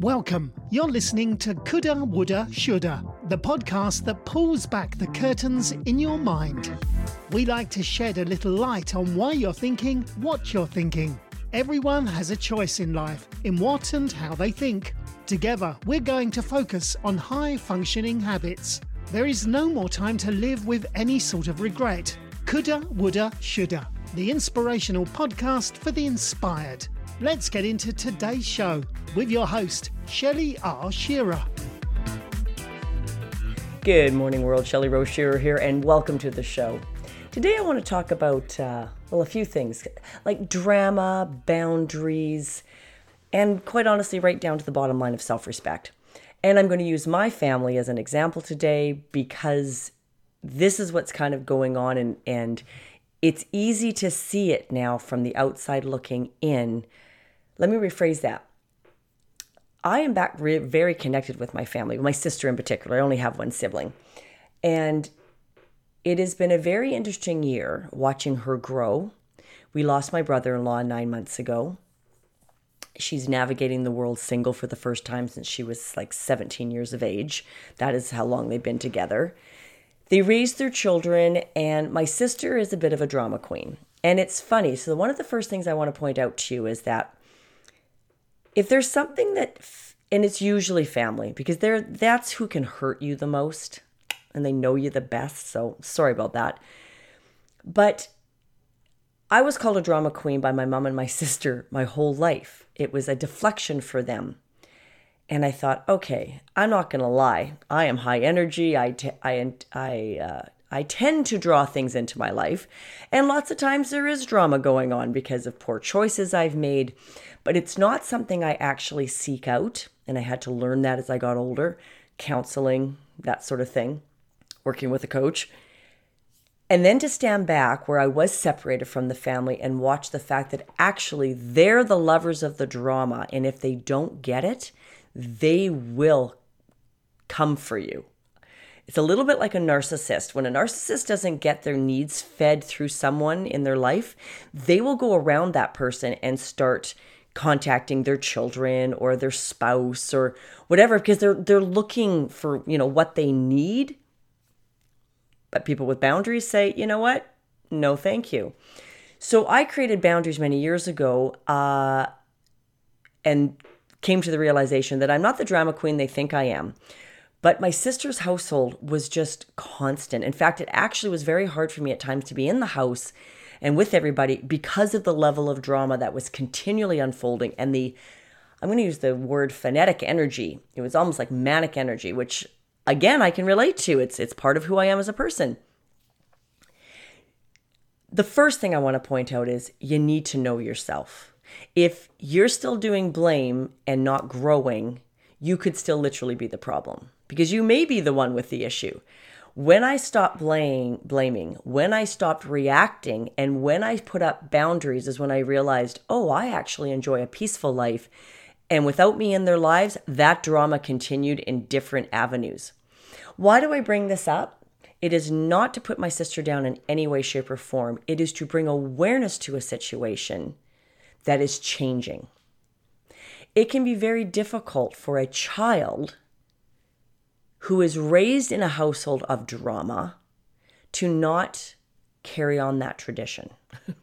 Welcome. You're listening to Coulda, Woulda, Shoulda, the podcast that pulls back the curtains in your mind. We like to shed a little light on why you're thinking what you're thinking. Everyone has a choice in life in what and how they think. Together, we're going to focus on high functioning habits. There is no more time to live with any sort of regret. Coulda, woulda, shoulda. The inspirational podcast for the inspired. Let's get into today's show with your host, Shelley R. Shearer. Good morning, world. Shelley Rose Shearer here, and welcome to the show. Today, I want to talk about, uh, well, a few things like drama, boundaries, and quite honestly, right down to the bottom line of self respect. And I'm going to use my family as an example today because this is what's kind of going on, and, and it's easy to see it now from the outside looking in let me rephrase that. I am back re- very connected with my family, my sister in particular. I only have one sibling. And it has been a very interesting year watching her grow. We lost my brother in law nine months ago. She's navigating the world single for the first time since she was like 17 years of age. That is how long they've been together. They raised their children, and my sister is a bit of a drama queen. And it's funny. So, one of the first things I want to point out to you is that if there's something that and it's usually family because they're that's who can hurt you the most and they know you the best so sorry about that. But i was called a drama queen by my mom and my sister my whole life. It was a deflection for them. And i thought okay i'm not going to lie. I am high energy. I t- i i uh, I tend to draw things into my life, and lots of times there is drama going on because of poor choices I've made, but it's not something I actually seek out. And I had to learn that as I got older counseling, that sort of thing, working with a coach. And then to stand back where I was separated from the family and watch the fact that actually they're the lovers of the drama. And if they don't get it, they will come for you. It's a little bit like a narcissist. When a narcissist doesn't get their needs fed through someone in their life, they will go around that person and start contacting their children or their spouse or whatever because they're they're looking for, you know, what they need. But people with boundaries say, "You know what? No, thank you." So I created boundaries many years ago uh, and came to the realization that I'm not the drama queen they think I am. But my sister's household was just constant. In fact, it actually was very hard for me at times to be in the house and with everybody because of the level of drama that was continually unfolding and the I'm going to use the word phonetic energy. It was almost like manic energy, which again I can relate to. It's it's part of who I am as a person. The first thing I want to point out is you need to know yourself. If you're still doing blame and not growing, you could still literally be the problem because you may be the one with the issue. When I stopped blame, blaming, when I stopped reacting, and when I put up boundaries is when I realized, oh, I actually enjoy a peaceful life. And without me in their lives, that drama continued in different avenues. Why do I bring this up? It is not to put my sister down in any way, shape, or form. It is to bring awareness to a situation that is changing. It can be very difficult for a child who is raised in a household of drama to not carry on that tradition,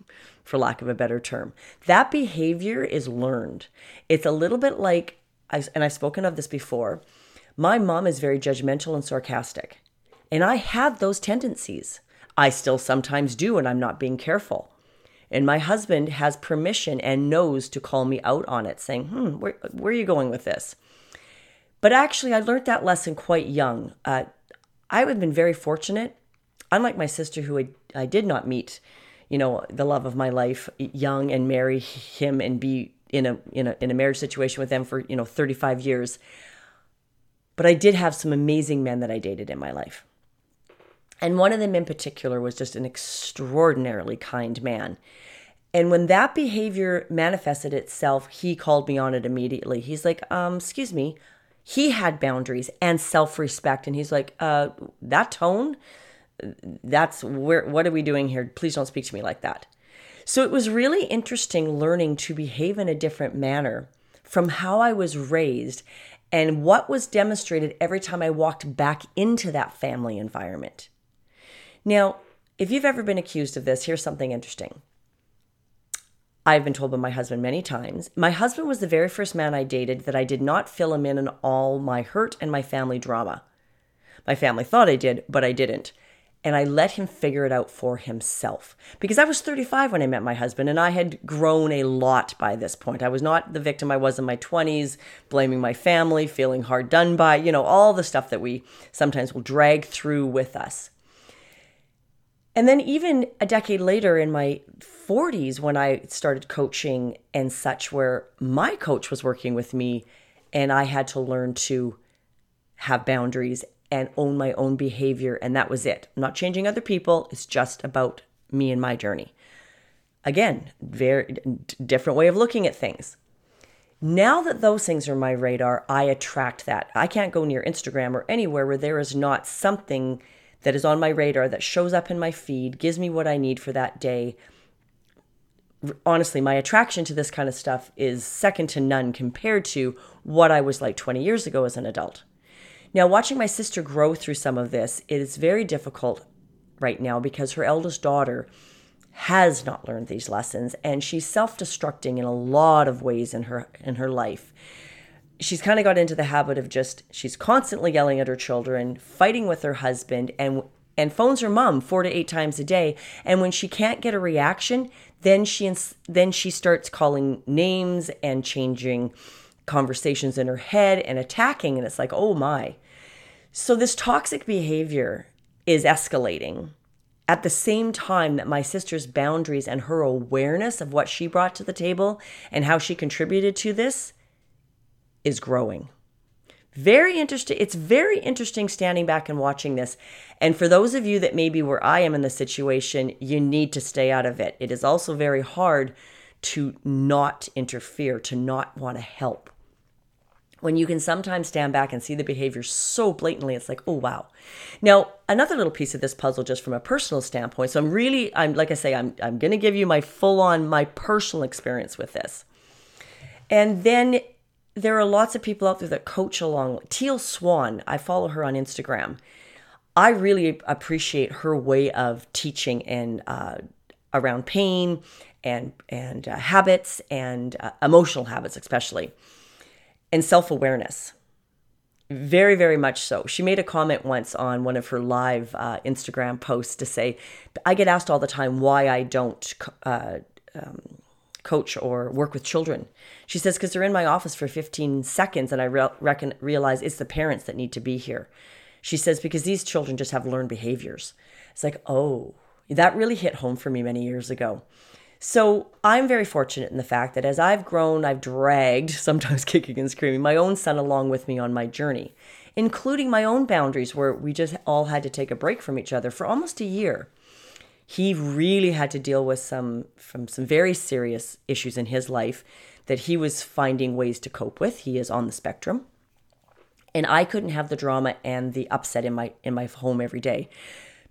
for lack of a better term. That behavior is learned. It's a little bit like, and I've spoken of this before, my mom is very judgmental and sarcastic. And I have those tendencies. I still sometimes do, and I'm not being careful. And my husband has permission and knows to call me out on it, saying, hmm, where, where are you going with this? But actually, I learned that lesson quite young. Uh, I would have been very fortunate. Unlike my sister, who I, I did not meet, you know, the love of my life young and marry him and be in a in a in a marriage situation with them for you know 35 years. But I did have some amazing men that I dated in my life. And one of them in particular was just an extraordinarily kind man. And when that behavior manifested itself, he called me on it immediately. He's like, um, excuse me, he had boundaries and self-respect and he's like uh that tone that's where what are we doing here please don't speak to me like that so it was really interesting learning to behave in a different manner from how I was raised and what was demonstrated every time I walked back into that family environment. Now, if you've ever been accused of this, here's something interesting. I've been told by my husband many times. My husband was the very first man I dated that I did not fill him in on all my hurt and my family drama. My family thought I did, but I didn't and I let him figure it out for himself. Because I was 35 when I met my husband, and I had grown a lot by this point. I was not the victim I was in my 20s, blaming my family, feeling hard done by, you know, all the stuff that we sometimes will drag through with us. And then, even a decade later, in my 40s, when I started coaching and such, where my coach was working with me, and I had to learn to have boundaries and own my own behavior. And that was it. I'm not changing other people. It's just about me and my journey. Again, very different way of looking at things. Now that those things are my radar, I attract that. I can't go near Instagram or anywhere where there is not something that is on my radar that shows up in my feed, gives me what I need for that day. Honestly, my attraction to this kind of stuff is second to none compared to what I was like 20 years ago as an adult. Now, watching my sister grow through some of this, it is very difficult right now because her eldest daughter has not learned these lessons and she's self-destructing in a lot of ways in her in her life. She's kind of got into the habit of just she's constantly yelling at her children, fighting with her husband and and phones her mom 4 to 8 times a day and when she can't get a reaction, then she then she starts calling names and changing conversations in her head and attacking. And it's like, oh my. So this toxic behavior is escalating at the same time that my sister's boundaries and her awareness of what she brought to the table and how she contributed to this is growing. Very interesting. It's very interesting standing back and watching this. And for those of you that may be where I am in the situation, you need to stay out of it. It is also very hard to not interfere, to not want to help when you can sometimes stand back and see the behavior so blatantly it's like oh wow now another little piece of this puzzle just from a personal standpoint so i'm really i'm like i say i'm, I'm to give you my full on my personal experience with this and then there are lots of people out there that coach along teal swan i follow her on instagram i really appreciate her way of teaching and uh, around pain and and uh, habits and uh, emotional habits especially and self awareness. Very, very much so. She made a comment once on one of her live uh, Instagram posts to say, I get asked all the time why I don't uh, um, coach or work with children. She says, because they're in my office for 15 seconds and I re- reckon, realize it's the parents that need to be here. She says, because these children just have learned behaviors. It's like, oh, that really hit home for me many years ago. So I'm very fortunate in the fact that as I've grown, I've dragged, sometimes kicking and screaming, my own son along with me on my journey, including my own boundaries where we just all had to take a break from each other for almost a year. He really had to deal with some from some very serious issues in his life that he was finding ways to cope with. He is on the spectrum. And I couldn't have the drama and the upset in my in my home every day.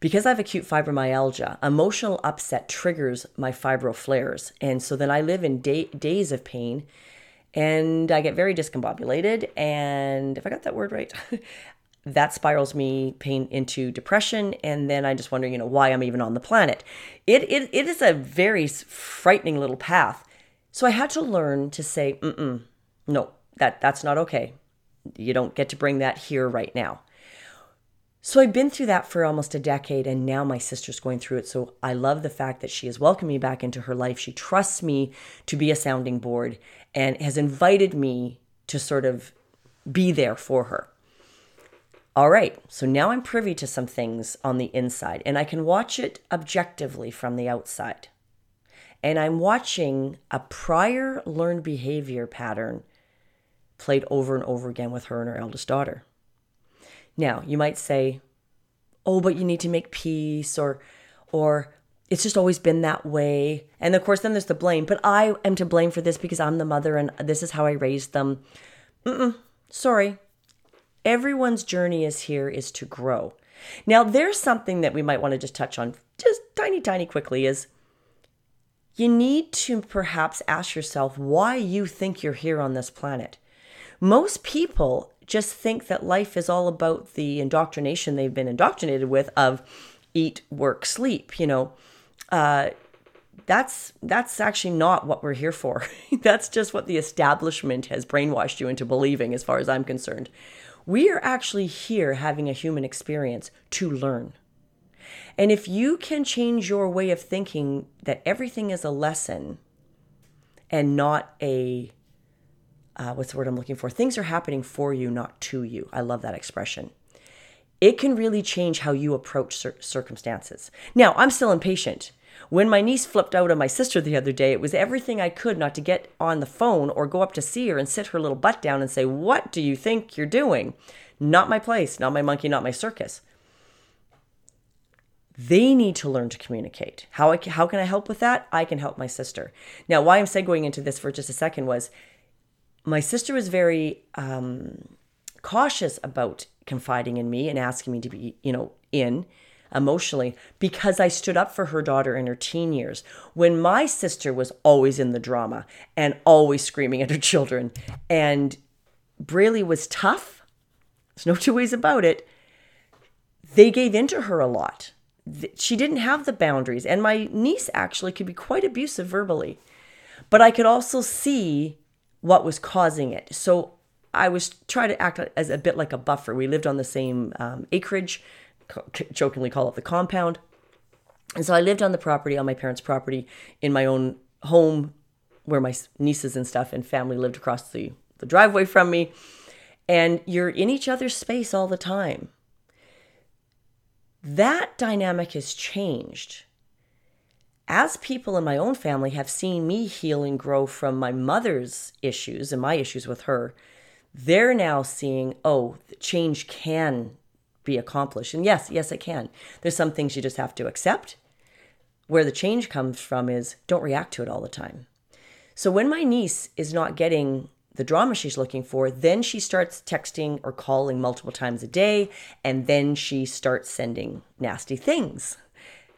Because I have acute fibromyalgia, emotional upset triggers my fibro flares. And so then I live in day, days of pain and I get very discombobulated. And if I got that word right, that spirals me pain into depression. And then I just wonder, you know, why I'm even on the planet. It, it, it is a very frightening little path. So I had to learn to say, mm mm, no, that, that's not okay. You don't get to bring that here right now. So I've been through that for almost a decade, and now my sister's going through it. So I love the fact that she has welcomed me back into her life. She trusts me to be a sounding board and has invited me to sort of be there for her. All right, so now I'm privy to some things on the inside, and I can watch it objectively from the outside. And I'm watching a prior learned behavior pattern played over and over again with her and her eldest daughter. Now, you might say, "Oh, but you need to make peace," or or it's just always been that way. And of course, then there's the blame. But I am to blame for this because I'm the mother and this is how I raised them. Mm-mm, sorry. Everyone's journey is here is to grow. Now, there's something that we might want to just touch on, just tiny, tiny quickly is you need to perhaps ask yourself why you think you're here on this planet. Most people just think that life is all about the indoctrination they've been indoctrinated with of eat, work, sleep. You know, uh, that's that's actually not what we're here for. that's just what the establishment has brainwashed you into believing, as far as I'm concerned. We are actually here having a human experience to learn. And if you can change your way of thinking that everything is a lesson and not a uh, what's the word I'm looking for? Things are happening for you, not to you. I love that expression. It can really change how you approach cir- circumstances. Now, I'm still impatient. When my niece flipped out on my sister the other day, it was everything I could not to get on the phone or go up to see her and sit her little butt down and say, What do you think you're doing? Not my place, not my monkey, not my circus. They need to learn to communicate. How, I, how can I help with that? I can help my sister. Now, why I'm segueing into this for just a second was my sister was very um, cautious about confiding in me and asking me to be, you know, in emotionally because I stood up for her daughter in her teen years. When my sister was always in the drama and always screaming at her children, and Braylee was tough, there's no two ways about it, they gave into her a lot. She didn't have the boundaries. And my niece actually could be quite abusive verbally. But I could also see what was causing it. So I was trying to act as a bit like a buffer. We lived on the same um, acreage, jokingly call it the compound. And so I lived on the property, on my parents' property, in my own home where my nieces and stuff and family lived across the, the driveway from me. And you're in each other's space all the time. That dynamic has changed as people in my own family have seen me heal and grow from my mother's issues and my issues with her, they're now seeing, oh, change can be accomplished. And yes, yes, it can. There's some things you just have to accept. Where the change comes from is don't react to it all the time. So when my niece is not getting the drama she's looking for, then she starts texting or calling multiple times a day, and then she starts sending nasty things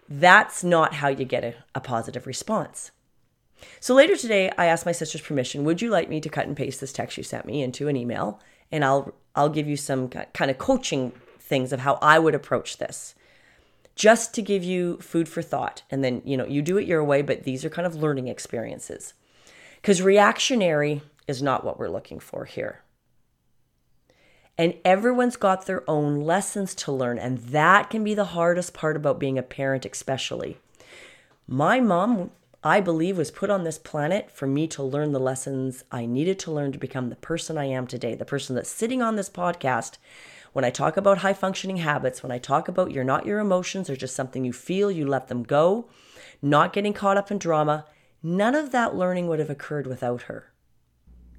that's not how you get a, a positive response. So later today, I asked my sister's permission. Would you like me to cut and paste this text you sent me into an email? And I'll I'll give you some kind of coaching things of how I would approach this. Just to give you food for thought. And then, you know, you do it your way, but these are kind of learning experiences. Because reactionary is not what we're looking for here. And everyone's got their own lessons to learn. And that can be the hardest part about being a parent, especially. My mom, I believe, was put on this planet for me to learn the lessons I needed to learn to become the person I am today, the person that's sitting on this podcast. When I talk about high functioning habits, when I talk about you're not your emotions or just something you feel, you let them go, not getting caught up in drama, none of that learning would have occurred without her.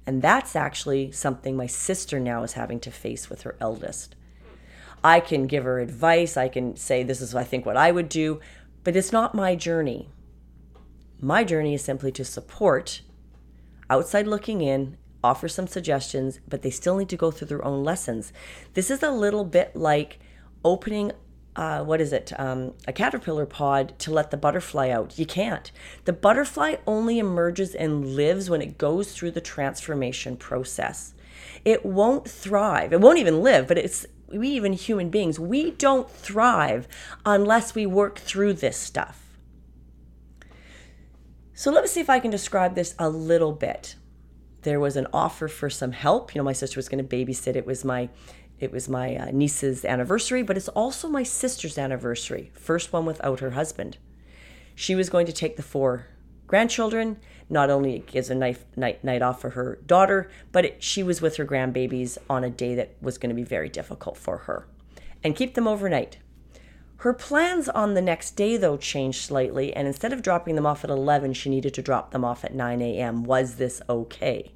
And that's actually something my sister now is having to face with her eldest. I can give her advice, I can say, This is, I think, what I would do, but it's not my journey. My journey is simply to support, outside looking in, offer some suggestions, but they still need to go through their own lessons. This is a little bit like opening uh, what is it, um, a caterpillar pod to let the butterfly out. You can't. The butterfly only emerges and lives when it goes through the transformation process. It won't thrive. It won't even live, but it's we even human beings, we don't thrive unless we work through this stuff. So let me see if I can describe this a little bit. There was an offer for some help. You know, my sister was going to babysit. It was my it was my uh, niece's anniversary, but it's also my sister's anniversary, first one without her husband. She was going to take the four grandchildren. Not only it gives a night, night, night off for her daughter, but it, she was with her grandbabies on a day that was going to be very difficult for her and keep them overnight. Her plans on the next day, though, changed slightly, and instead of dropping them off at 11, she needed to drop them off at 9 a.m. Was this okay?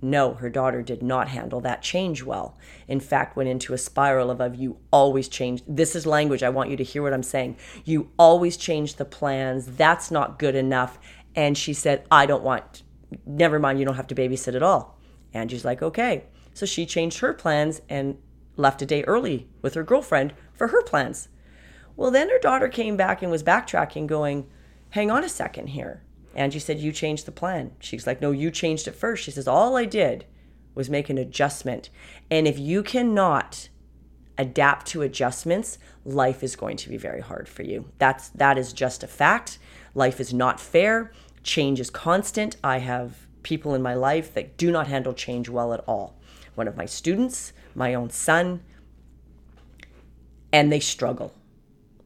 No, her daughter did not handle that change well. In fact, went into a spiral of, of you always change. This is language. I want you to hear what I'm saying. You always change the plans. That's not good enough. And she said, I don't want, never mind, you don't have to babysit at all. Angie's like, okay. So she changed her plans and left a day early with her girlfriend for her plans. Well, then her daughter came back and was backtracking, going, hang on a second here. Angie said, You changed the plan. She's like, No, you changed it first. She says, All I did was make an adjustment. And if you cannot adapt to adjustments, life is going to be very hard for you. That's that is just a fact. Life is not fair. Change is constant. I have people in my life that do not handle change well at all. One of my students, my own son, and they struggle.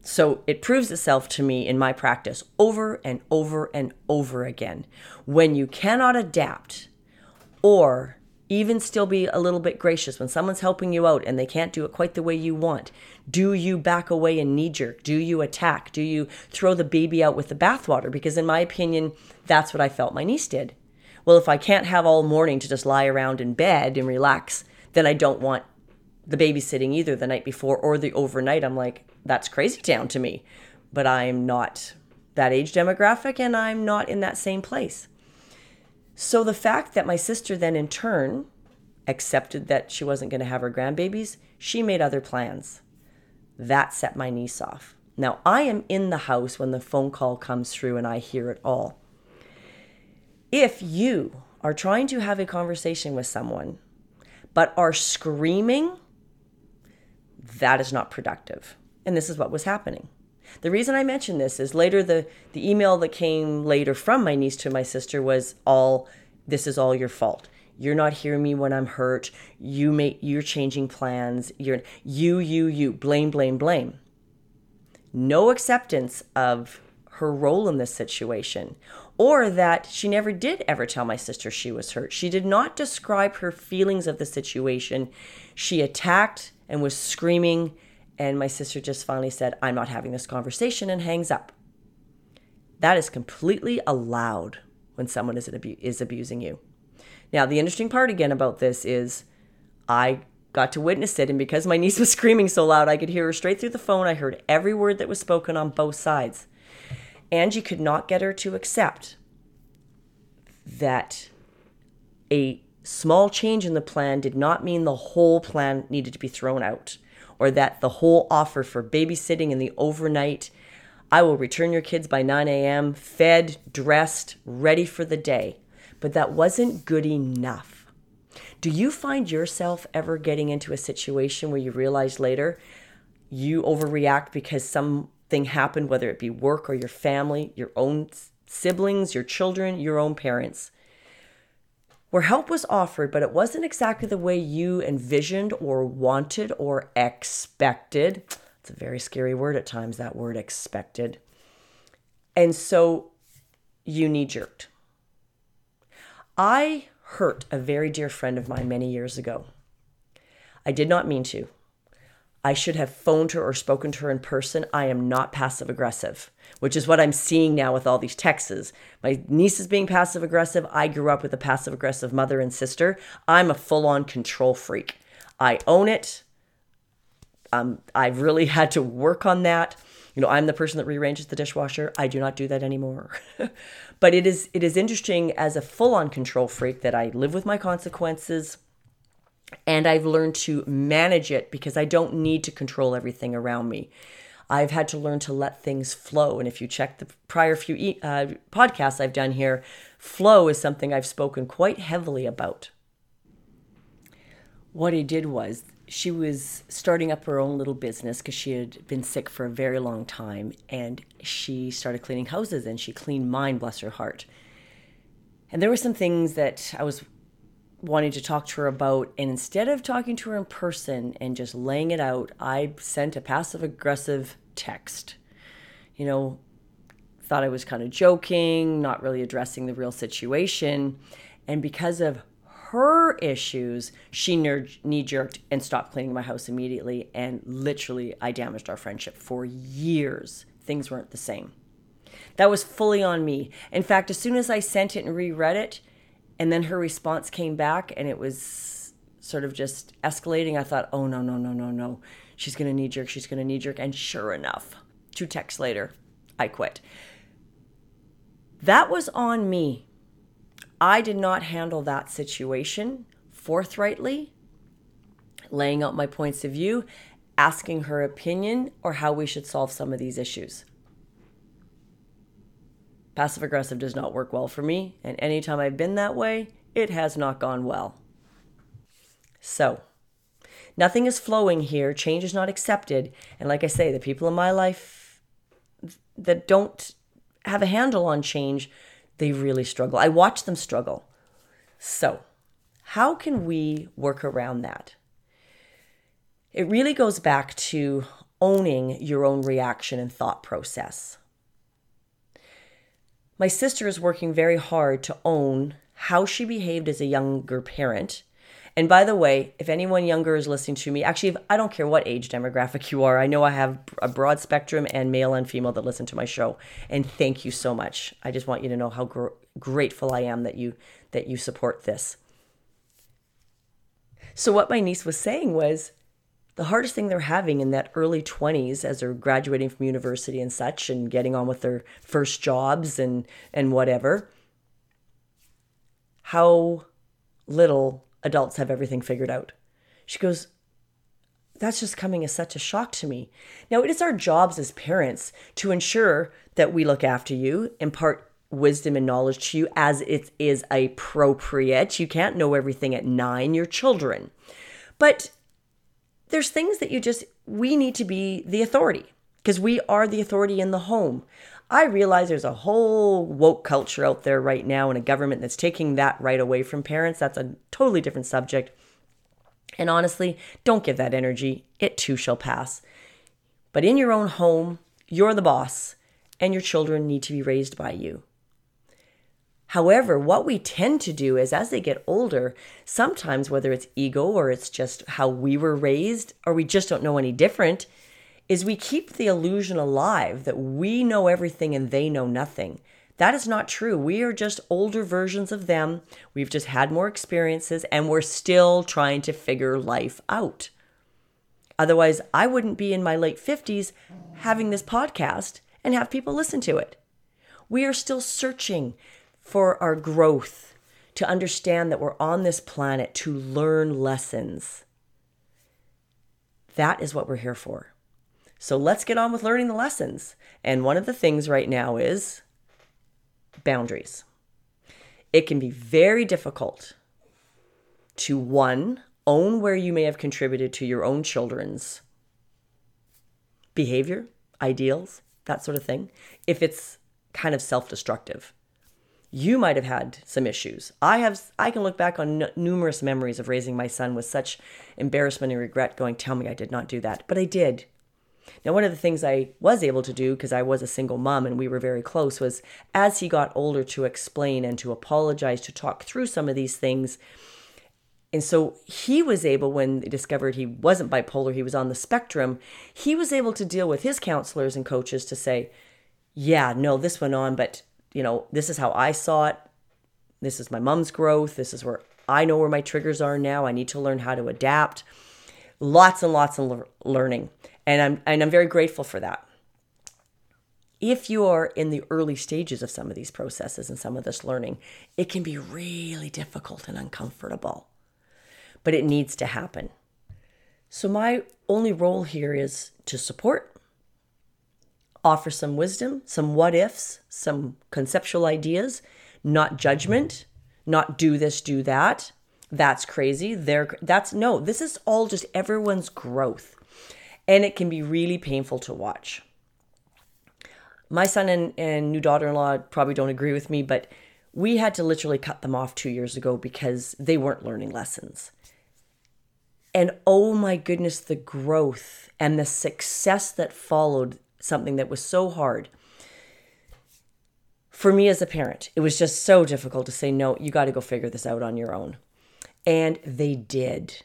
So it proves itself to me in my practice over and over and over again. When you cannot adapt or even still be a little bit gracious when someone's helping you out and they can't do it quite the way you want, do you back away and knee jerk? Do you attack? Do you throw the baby out with the bathwater? Because, in my opinion, that's what I felt my niece did. Well, if I can't have all morning to just lie around in bed and relax, then I don't want the babysitting either the night before or the overnight. I'm like, that's crazy town to me. But I'm not that age demographic and I'm not in that same place. So the fact that my sister then in turn accepted that she wasn't going to have her grandbabies, she made other plans. That set my niece off. Now I am in the house when the phone call comes through and I hear it all. If you are trying to have a conversation with someone but are screaming, that is not productive. And this is what was happening. The reason I mention this is later the, the email that came later from my niece to my sister was all this is all your fault. You're not hearing me when I'm hurt. You make you're changing plans. You're you, you, you, blame, blame, blame. No acceptance of her role in this situation. Or that she never did ever tell my sister she was hurt. She did not describe her feelings of the situation. She attacked and was screaming and my sister just finally said, I'm not having this conversation and hangs up. That is completely allowed when someone is, abu- is abusing you. Now, the interesting part again about this is I got to witness it, and because my niece was screaming so loud, I could hear her straight through the phone. I heard every word that was spoken on both sides. Angie could not get her to accept that a small change in the plan did not mean the whole plan needed to be thrown out or that the whole offer for babysitting in the overnight, I will return your kids by 9 a.m., fed, dressed, ready for the day. But that wasn't good enough. Do you find yourself ever getting into a situation where you realize later you overreact because something happened, whether it be work or your family, your own siblings, your children, your own parents? Where help was offered, but it wasn't exactly the way you envisioned or wanted or expected. It's a very scary word at times, that word expected. And so you knee jerked. I hurt a very dear friend of mine many years ago. I did not mean to. I should have phoned her or spoken to her in person. I am not passive aggressive, which is what I'm seeing now with all these texts. My niece is being passive aggressive. I grew up with a passive aggressive mother and sister. I'm a full on control freak. I own it. Um, I've really had to work on that. You know, I'm the person that rearranges the dishwasher. I do not do that anymore. but it is it is interesting as a full on control freak that I live with my consequences and I've learned to manage it because I don't need to control everything around me. I've had to learn to let things flow. And if you check the prior few uh, podcasts I've done here, flow is something I've spoken quite heavily about. What he did was she was starting up her own little business because she had been sick for a very long time and she started cleaning houses and she cleaned mine, bless her heart. And there were some things that I was wanting to talk to her about. And instead of talking to her in person and just laying it out, I sent a passive aggressive text. You know, thought I was kind of joking, not really addressing the real situation. And because of her issues, she knee jerked and stopped cleaning my house immediately. And literally, I damaged our friendship for years. Things weren't the same. That was fully on me. In fact, as soon as I sent it and reread it, and then her response came back and it was sort of just escalating. I thought, oh, no, no, no, no, no. She's going to knee jerk. She's going to knee jerk. And sure enough, two texts later, I quit. That was on me. I did not handle that situation forthrightly, laying out my points of view, asking her opinion or how we should solve some of these issues. Passive aggressive does not work well for me, and anytime I've been that way, it has not gone well. So, nothing is flowing here, change is not accepted, and like I say, the people in my life that don't have a handle on change, they really struggle. I watch them struggle. So, how can we work around that? It really goes back to owning your own reaction and thought process. My sister is working very hard to own how she behaved as a younger parent. And by the way, if anyone younger is listening to me, actually, if, I don't care what age demographic you are, I know I have a broad spectrum and male and female that listen to my show. And thank you so much. I just want you to know how gr- grateful I am that you that you support this. So what my niece was saying was, the hardest thing they're having in that early 20s as they're graduating from university and such and getting on with their first jobs and and whatever how little adults have everything figured out. She goes that's just coming as such a shock to me. Now it is our jobs as parents to ensure that we look after you impart wisdom and knowledge to you as it is appropriate. You can't know everything at 9 you're children. But there's things that you just, we need to be the authority because we are the authority in the home. I realize there's a whole woke culture out there right now and a government that's taking that right away from parents. That's a totally different subject. And honestly, don't give that energy. It too shall pass. But in your own home, you're the boss, and your children need to be raised by you. However, what we tend to do is as they get older, sometimes whether it's ego or it's just how we were raised or we just don't know any different, is we keep the illusion alive that we know everything and they know nothing. That is not true. We are just older versions of them. We've just had more experiences and we're still trying to figure life out. Otherwise, I wouldn't be in my late 50s having this podcast and have people listen to it. We are still searching for our growth, to understand that we're on this planet to learn lessons. That is what we're here for. So let's get on with learning the lessons. And one of the things right now is boundaries. It can be very difficult to one, own where you may have contributed to your own children's behavior, ideals, that sort of thing, if it's kind of self destructive you might have had some issues. I have I can look back on n- numerous memories of raising my son with such embarrassment and regret going tell me I did not do that, but I did. Now one of the things I was able to do because I was a single mom and we were very close was as he got older to explain and to apologize to talk through some of these things. And so he was able, when they discovered he wasn't bipolar, he was on the spectrum, he was able to deal with his counselors and coaches to say, yeah, no, this went on, but you know, this is how I saw it. This is my mom's growth. This is where I know where my triggers are now. I need to learn how to adapt. Lots and lots of le- learning. And I'm and I'm very grateful for that. If you are in the early stages of some of these processes and some of this learning, it can be really difficult and uncomfortable. But it needs to happen. So my only role here is to support offer some wisdom, some what ifs, some conceptual ideas, not judgment, not do this, do that. That's crazy. There that's no, this is all just everyone's growth. And it can be really painful to watch. My son and, and new daughter-in-law probably don't agree with me, but we had to literally cut them off two years ago because they weren't learning lessons. And oh my goodness, the growth and the success that followed something that was so hard. For me as a parent, it was just so difficult to say, no, you got to go figure this out on your own. And they did.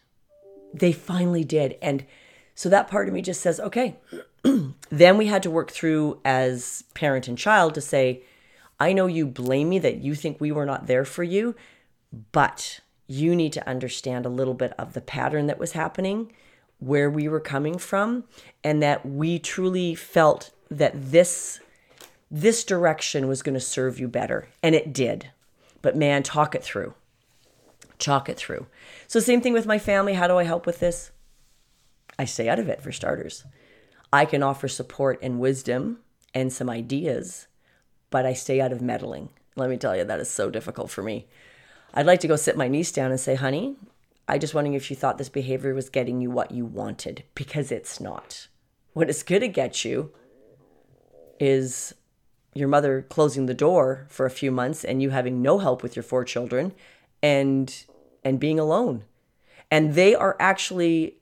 They finally did. And so that part of me just says, okay. then we had to work through as parent and child to say, I know you blame me that you think we were not there for you, but you need to understand a little bit of the pattern that was happening where we were coming from and that we truly felt that this this direction was going to serve you better and it did. But man talk it through. Talk it through. So same thing with my family. How do i help with this? I stay out of it for starters. I can offer support and wisdom and some ideas but I stay out of meddling. Let me tell you, that is so difficult for me. I'd like to go sit my niece down and say, honey, I just wondering if you thought this behavior was getting you what you wanted, because it's not. What it's going to get you is your mother closing the door for a few months and you having no help with your four children and and being alone. And they are actually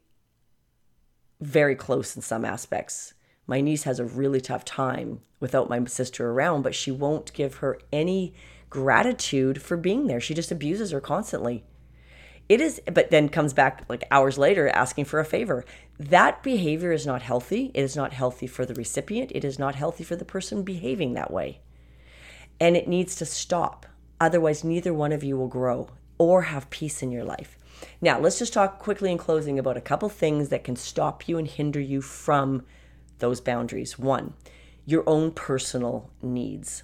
very close in some aspects. My niece has a really tough time without my sister around, but she won't give her any gratitude for being there. She just abuses her constantly. It is, but then comes back like hours later asking for a favor. That behavior is not healthy. It is not healthy for the recipient. It is not healthy for the person behaving that way. And it needs to stop. Otherwise, neither one of you will grow or have peace in your life. Now, let's just talk quickly in closing about a couple things that can stop you and hinder you from those boundaries. One, your own personal needs.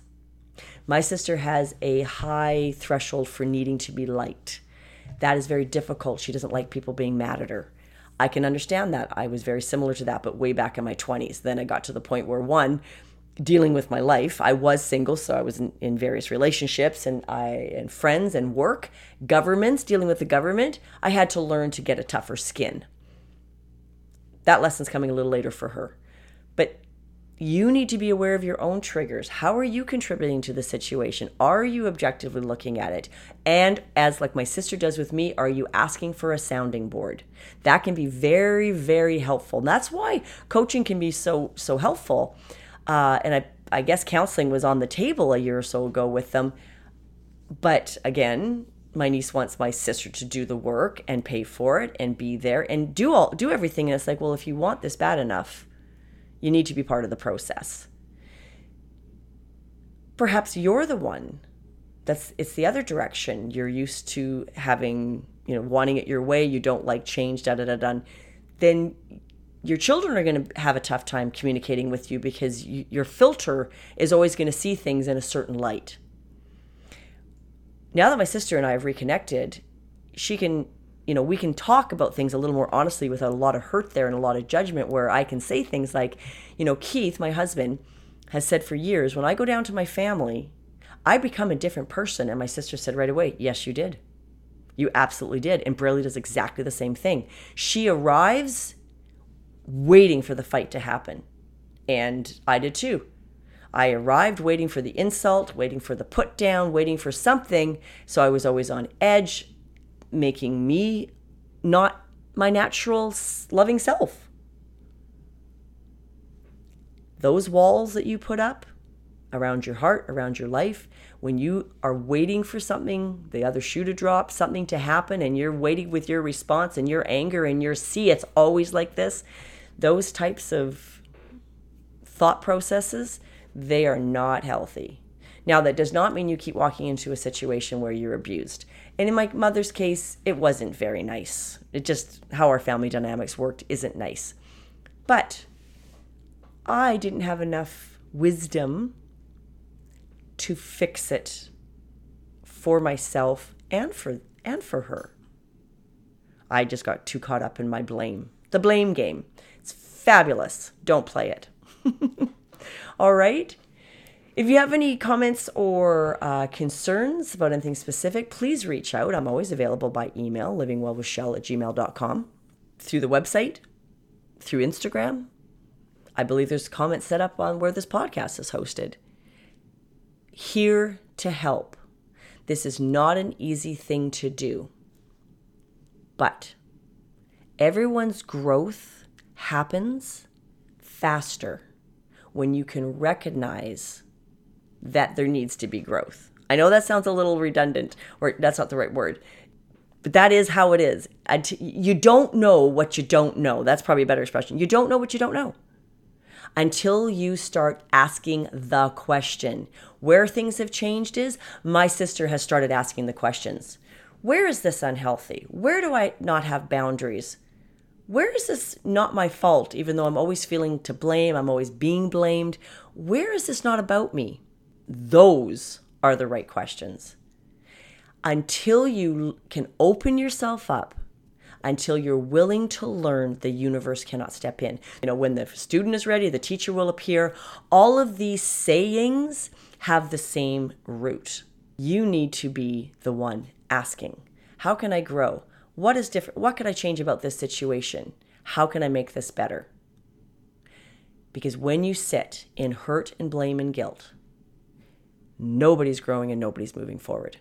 My sister has a high threshold for needing to be liked. That is very difficult. She doesn't like people being mad at her. I can understand that. I was very similar to that, but way back in my 20s. Then I got to the point where, one, dealing with my life. I was single, so I was in, in, various relationships and I and friends and work, governments, dealing with the government. I had to learn to get a tougher skin. That lesson's coming a little later for her. You need to be aware of your own triggers. How are you contributing to the situation? Are you objectively looking at it? And as like my sister does with me, are you asking for a sounding board? That can be very, very helpful. And that's why coaching can be so so helpful uh, and I, I guess counseling was on the table a year or so ago with them. But again, my niece wants my sister to do the work and pay for it and be there and do all do everything. And it's like, well, if you want this bad enough, you need to be part of the process. Perhaps you're the one that's it's the other direction. You're used to having, you know, wanting it your way, you don't like change, da da da da. Then your children are going to have a tough time communicating with you because you, your filter is always going to see things in a certain light. Now that my sister and I have reconnected, she can, you know, we can talk about things a little more honestly without a lot of hurt there and a lot of judgment where I can say things like, you know, Keith, my husband, has said for years, when I go down to my family, I become a different person. And my sister said right away, yes, you did. You absolutely did. And Braley does exactly the same thing. She arrives waiting for the fight to happen. And I did too. I arrived waiting for the insult, waiting for the put down, waiting for something. So I was always on edge, making me not my natural loving self. Those walls that you put up around your heart, around your life, when you are waiting for something, the other shoe to drop, something to happen, and you're waiting with your response and your anger and your see, it's always like this those types of thought processes, they are not healthy. Now, that does not mean you keep walking into a situation where you're abused. And in my mother's case, it wasn't very nice. It just, how our family dynamics worked isn't nice. But I didn't have enough wisdom to fix it for myself and for and for her. I just got too caught up in my blame. The blame game It's fabulous. Don't play it. All right. If you have any comments or uh, concerns about anything specific, please reach out. I'm always available by email, livingwellwithshell at gmail.com, through the website, through Instagram. I believe there's comments set up on where this podcast is hosted. Here to help. This is not an easy thing to do, but everyone's growth happens faster when you can recognize that there needs to be growth. I know that sounds a little redundant, or that's not the right word, but that is how it is. You don't know what you don't know. That's probably a better expression. You don't know what you don't know until you start asking the question. Where things have changed is my sister has started asking the questions. Where is this unhealthy? Where do I not have boundaries? where is this not my fault, even though I'm always feeling to blame, I'm always being blamed? Where is this not about me? Those are the right questions. Until you can open yourself up, until you're willing to learn, the universe cannot step in. You know, when the student is ready, the teacher will appear. All of these sayings have the same root. You need to be the one asking, How can I grow? What is different? What could I change about this situation? How can I make this better? Because when you sit in hurt and blame and guilt, nobody's growing and nobody's moving forward.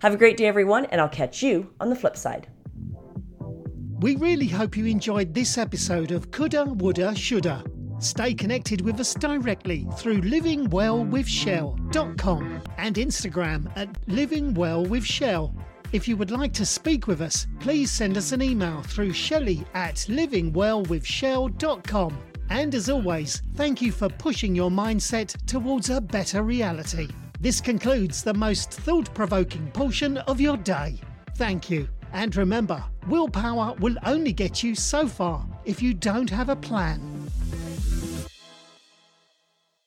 Have a great day, everyone, and I'll catch you on the flip side. We really hope you enjoyed this episode of Coulda, Woulda, Shoulda. Stay connected with us directly through livingwellwithshell.com and Instagram at livingwellwithshell. If you would like to speak with us, please send us an email through shelley at livingwellwithshell.com. And as always, thank you for pushing your mindset towards a better reality. This concludes the most thought provoking portion of your day. Thank you. And remember, willpower will only get you so far if you don't have a plan.